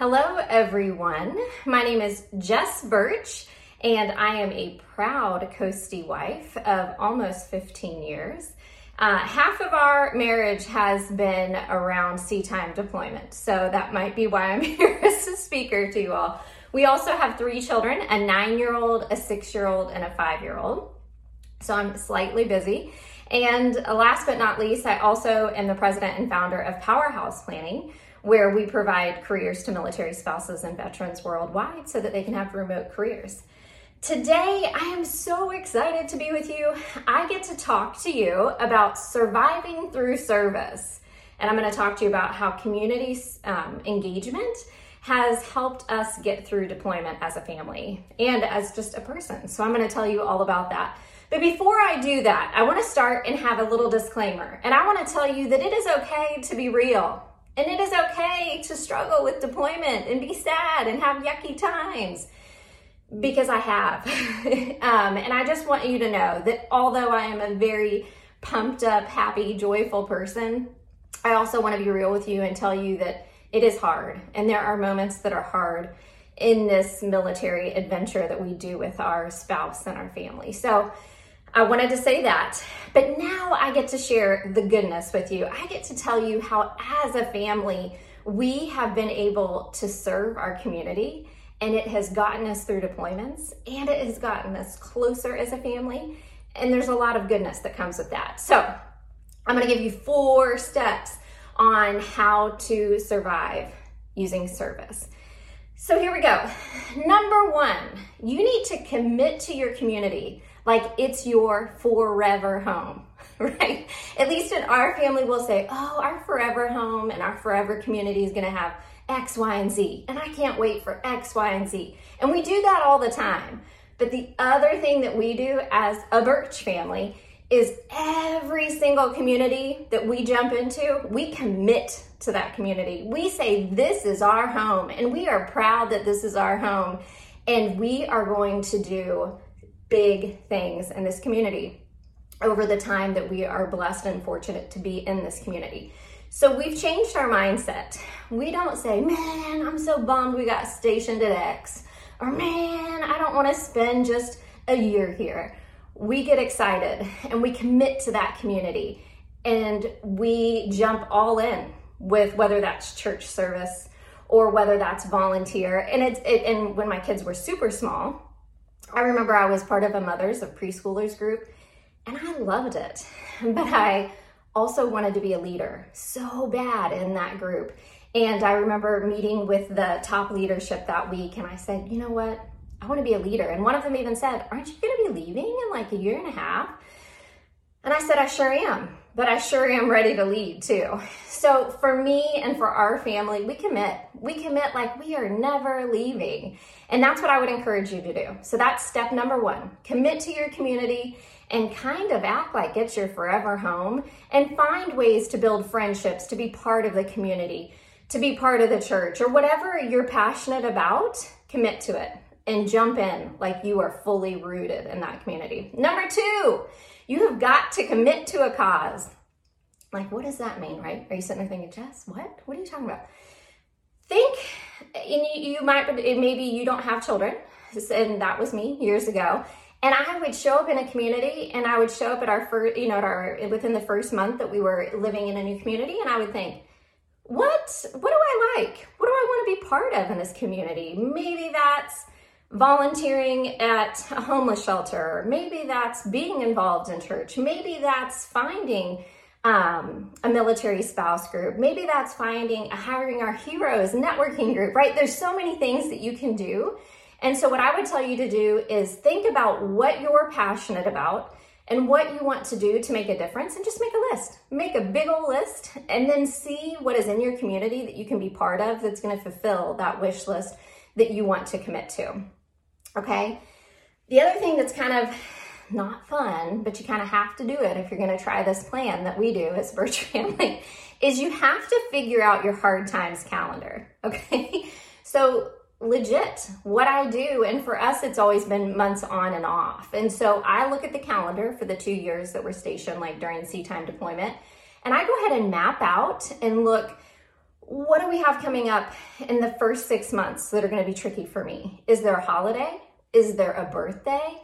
Hello, everyone. My name is Jess Bertsch, and I am a proud Coastie wife of almost 15 years. Uh, half of our marriage has been around sea time deployment, so that might be why I'm here as a speaker to you all. We also have three children a nine year old, a six year old, and a five year old. So I'm slightly busy. And last but not least, I also am the president and founder of Powerhouse Planning, where we provide careers to military spouses and veterans worldwide so that they can have remote careers. Today, I am so excited to be with you. I get to talk to you about surviving through service. And I'm going to talk to you about how community um, engagement has helped us get through deployment as a family and as just a person. So I'm going to tell you all about that. But before I do that, I want to start and have a little disclaimer. And I want to tell you that it is okay to be real. And it is okay to struggle with deployment and be sad and have yucky times because I have. um, and I just want you to know that although I am a very pumped up, happy, joyful person, I also want to be real with you and tell you that it is hard. And there are moments that are hard in this military adventure that we do with our spouse and our family. So I wanted to say that. But now I get to share the goodness with you. I get to tell you how, as a family, we have been able to serve our community and it has gotten us through deployments and it has gotten us closer as a family. And there's a lot of goodness that comes with that. So I'm going to give you four steps on how to survive using service. So here we go. Number one, you need to commit to your community like it's your forever home, right? At least in our family, we'll say, oh, our forever home and our forever community is going to have X, Y, and Z. And I can't wait for X, Y, and Z. And we do that all the time. But the other thing that we do as a Bertsch family is every single community that we jump into, we commit to that community. We say, This is our home, and we are proud that this is our home. And we are going to do big things in this community over the time that we are blessed and fortunate to be in this community. So we've changed our mindset. We don't say, man, I'm so bummed we got stationed at X, or man, I don't want to spend just a year here. We get excited and we commit to that community and we jump all in with whether that's church service or whether that's volunteer. And it's it, and when my kids were super small, I remember I was part of a mothers of preschoolers group and I loved it. But I also wanted to be a leader so bad in that group. And I remember meeting with the top leadership that week and I said, you know what? I want to be a leader. And one of them even said, Aren't you going to be leaving in like a year and a half? And I said, I sure am, but I sure am ready to lead too. So for me and for our family, we commit. We commit like we are never leaving. And that's what I would encourage you to do. So that's step number one commit to your community and kind of act like it's your forever home and find ways to build friendships, to be part of the community, to be part of the church, or whatever you're passionate about, commit to it and jump in like you are fully rooted in that community. Number two, you have got to commit to a cause. Like, what does that mean, right? Are you sitting there thinking, Jess, what? What are you talking about? Think, and you, you might, maybe you don't have children, and that was me years ago. And I would show up in a community, and I would show up at our first, you know, at our within the first month that we were living in a new community, and I would think, what, what do I like? What do I want to be part of in this community? Maybe that's volunteering at a homeless shelter. Maybe that's being involved in church. Maybe that's finding um, a military spouse group. Maybe that's finding a hiring our heroes networking group, right? There's so many things that you can do. And so, what I would tell you to do is think about what you're passionate about and what you want to do to make a difference and just make a list. Make a big old list and then see what is in your community that you can be part of that's going to fulfill that wish list that you want to commit to. Okay? The other thing that's kind of not fun, but you kind of have to do it if you're going to try this plan that we do as Bertsch Family, is you have to figure out your hard times calendar. Okay? So legit what I do. And for us, it's always been months on and off. And so I look at the calendar for the two years that we're stationed, like during sea time deployment, and I go ahead and map out and look what do we have coming up in the first six months that are going to be tricky for me? Is there a holiday? Is there a birthday?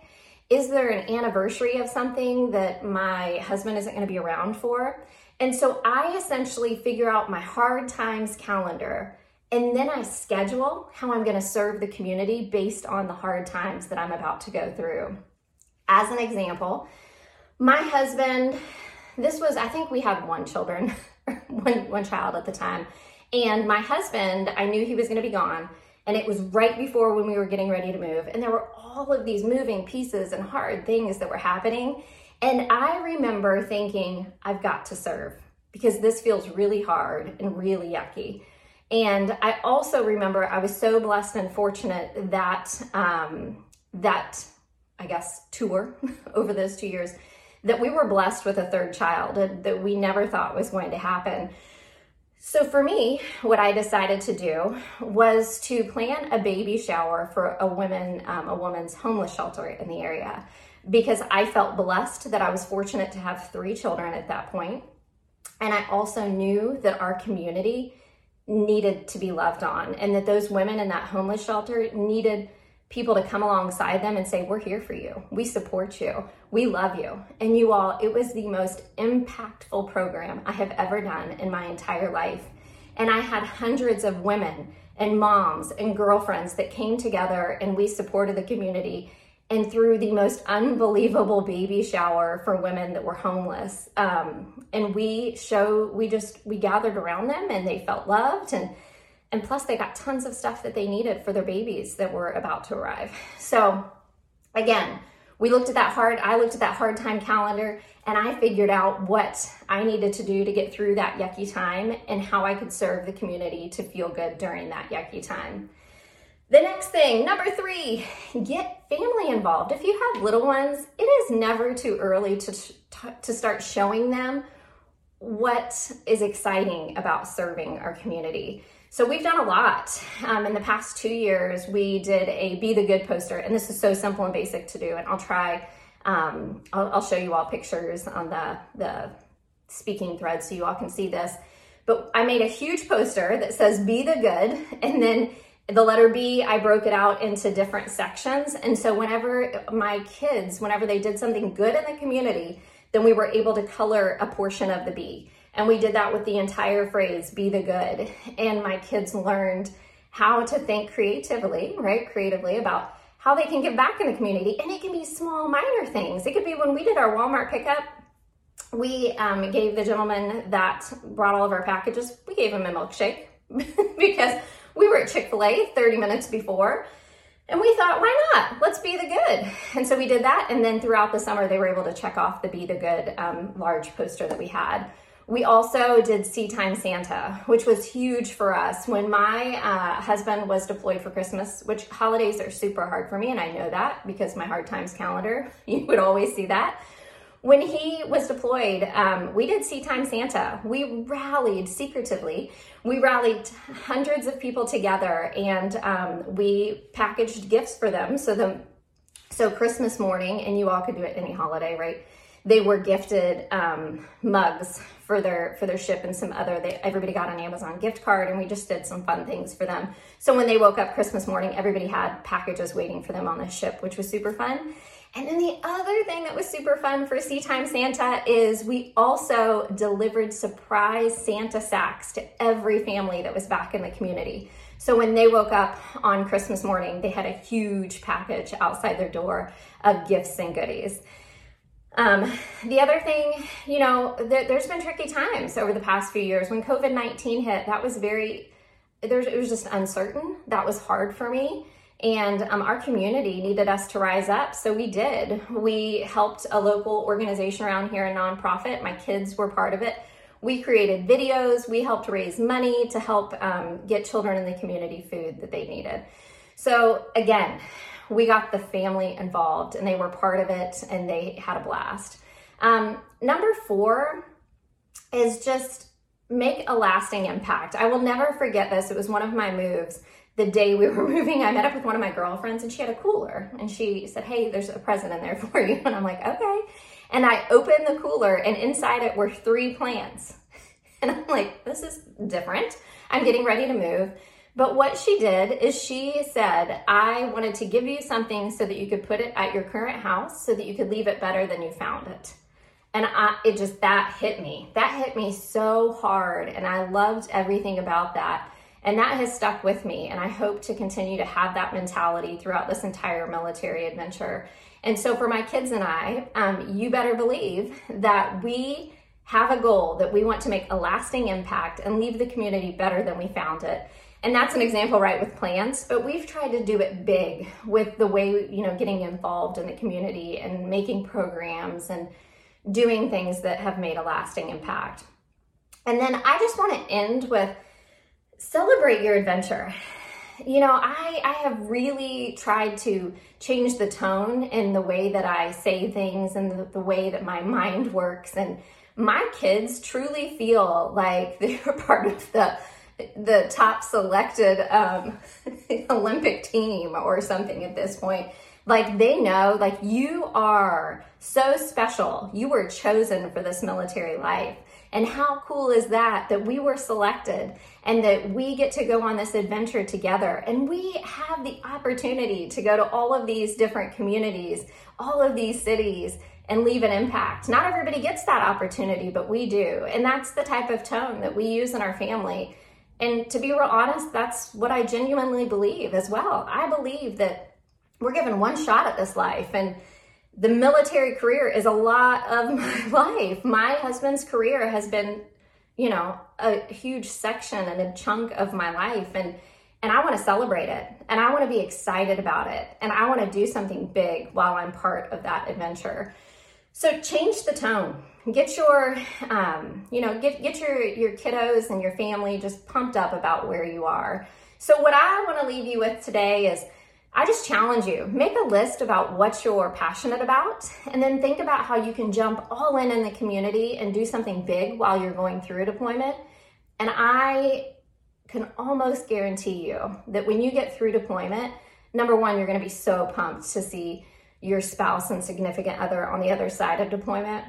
Is there an anniversary of something that my husband isn't going to be around for? And so I essentially figure out my hard times calendar and then I schedule how I'm going to serve the community based on the hard times that I'm about to go through. As an example, my husband, this was, I think we had one children, one, one child at the time. And my husband, I knew he was going to be gone. And it was right before when we were getting ready to move. And there were all of these moving pieces and hard things that were happening. And I remember thinking, I've got to serve because this feels really hard and really yucky. And I also remember I was so blessed and fortunate that um, that I guess tour over those two years that we were blessed with a third child that we never thought was going to happen. So for me, what I decided to do was to plan a baby shower for a woman, um, a woman's homeless shelter in the area, because I felt blessed that I was fortunate to have three children at that point, and I also knew that our community needed to be loved on and that those women in that homeless shelter needed people to come alongside them and say we're here for you. We support you. We love you. And you all it was the most impactful program i have ever done in my entire life. And i had hundreds of women and moms and girlfriends that came together and we supported the community and through the most unbelievable baby shower for women that were homeless. Um, and we show, we just, we gathered around them and they felt loved and, and plus they got tons of stuff that they needed for their babies that were about to arrive. So again, we looked at that hard, I looked at that hard time calendar and I figured out what I needed to do to get through that yucky time and how I could serve the community to feel good during that yucky time. The next thing, number three, get family involved. If you have little ones, it is never too early to, to start showing them what is exciting about serving our community. So we've done a lot. Um, in the past two years, we did a Be the Good poster, and this is so simple and basic to do. And I'll try, um, I'll, I'll show you all pictures on the, the speaking thread so you all can see this. But I made a huge poster that says Be the Good, and then the letter B, I broke it out into different sections. And so whenever my kids, whenever they did something good in the community, then we were able to color a portion of the B. And we did that with the entire phrase, be the good. And my kids learned how to think creatively, right? Creatively about how they can give back in the community. And it can be small, minor things. It could be when we did our Walmart pickup, we um, gave the gentleman that brought all of our packages, we gave him a milkshake because we were at Chick fil A 30 minutes before. And we thought, why not? Let's be the good. And so we did that. And then throughout the summer, they were able to check off the Be the Good um, large poster that we had. We also did Sea Time Santa, which was huge for us. When my uh, husband was deployed for Christmas, which holidays are super hard for me, and I know that because my hard times calendar, you would always see that. When he was deployed, um, we did Sea Time Santa. We rallied secretively. We rallied hundreds of people together and um, we packaged gifts for them. So the so Christmas morning, and you all could do it any holiday, right? They were gifted um, mugs for their for their ship and some other. They, everybody got an Amazon gift card, and we just did some fun things for them. So when they woke up Christmas morning, everybody had packages waiting for them on the ship, which was super fun. And then the other thing that was super fun for Sea Time Santa is we also delivered surprise Santa sacks to every family that was back in the community. So when they woke up on Christmas morning, they had a huge package outside their door of gifts and goodies. Um, the other thing, you know, th- there's been tricky times over the past few years. When COVID 19 hit, that was very, there's, it was just uncertain. That was hard for me. And um, our community needed us to rise up. So we did. We helped a local organization around here, a nonprofit. My kids were part of it. We created videos. We helped raise money to help um, get children in the community food that they needed. So again, we got the family involved and they were part of it and they had a blast. Um, number four is just make a lasting impact. I will never forget this. It was one of my moves. The day we were moving, I met up with one of my girlfriends and she had a cooler and she said, Hey, there's a present in there for you. And I'm like, Okay. And I opened the cooler and inside it were three plants. And I'm like, This is different. I'm getting ready to move. But what she did is she said, I wanted to give you something so that you could put it at your current house so that you could leave it better than you found it. And I, it just, that hit me. That hit me so hard. And I loved everything about that. And that has stuck with me. And I hope to continue to have that mentality throughout this entire military adventure. And so for my kids and I, um, you better believe that we have a goal that we want to make a lasting impact and leave the community better than we found it. And that's an example, right, with plants, but we've tried to do it big with the way, you know, getting involved in the community and making programs and doing things that have made a lasting impact. And then I just want to end with celebrate your adventure. You know, I, I have really tried to change the tone in the way that I say things and the, the way that my mind works. And my kids truly feel like they're part of the the top selected um, Olympic team or something at this point. Like they know, like you are so special. You were chosen for this military life. And how cool is that that we were selected and that we get to go on this adventure together and we have the opportunity to go to all of these different communities, all of these cities and leave an impact. Not everybody gets that opportunity, but we do. And that's the type of tone that we use in our family and to be real honest, that's what I genuinely believe as well. I believe that we're given one shot at this life and the military career is a lot of my life. My husband's career has been, you know, a huge section and a chunk of my life and and I want to celebrate it and I want to be excited about it and I want to do something big while I'm part of that adventure. So change the tone. Get your, um, you know, get get your your kiddos and your family just pumped up about where you are. So what I want to leave you with today is I just challenge you. Make a list about what you're passionate about and then think about how you can jump all in in the community and do something big while you're going through a deployment. And I can almost guarantee you that when you get through deployment, number one, you're going to be so pumped to see your spouse and significant other on the other side of deployment.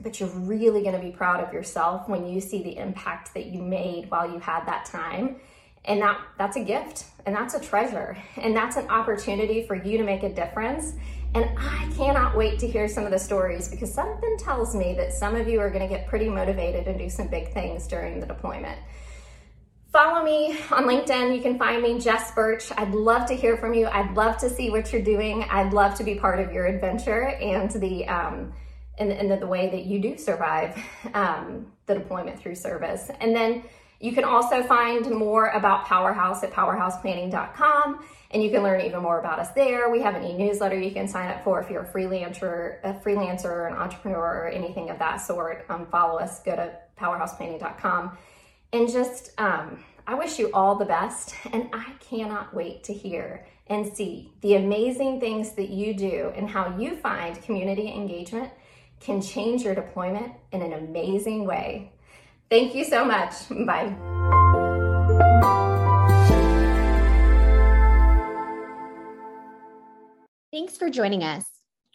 But you're really going to be proud of yourself when you see the impact that you made while you had that time. And that that's a gift and that's a treasure and that's an opportunity for you to make a difference. And I cannot wait to hear some of the stories because something tells me that some of you are going to get pretty motivated and do some big things during the deployment. Follow me on LinkedIn. You can find me, Jess Bertsch. I'd love to hear from you. I'd love to see what you're doing. I'd love to be part of your adventure and the um, and, and the, way that you do survive um, the deployment through service. And then you can also find more about Powerhouse at powerhouseplanning.com and you can learn even more about us there. We have an e-newsletter you can sign up for if you're a freelancer, a freelancer an entrepreneur or anything of that sort. Um, follow us, go to powerhouseplanning.com and just, um, I wish you all the best. And I cannot wait to hear and see the amazing things that you do and how you find community engagement can change your deployment in an amazing way. Thank you so much. Bye. Thanks for joining us.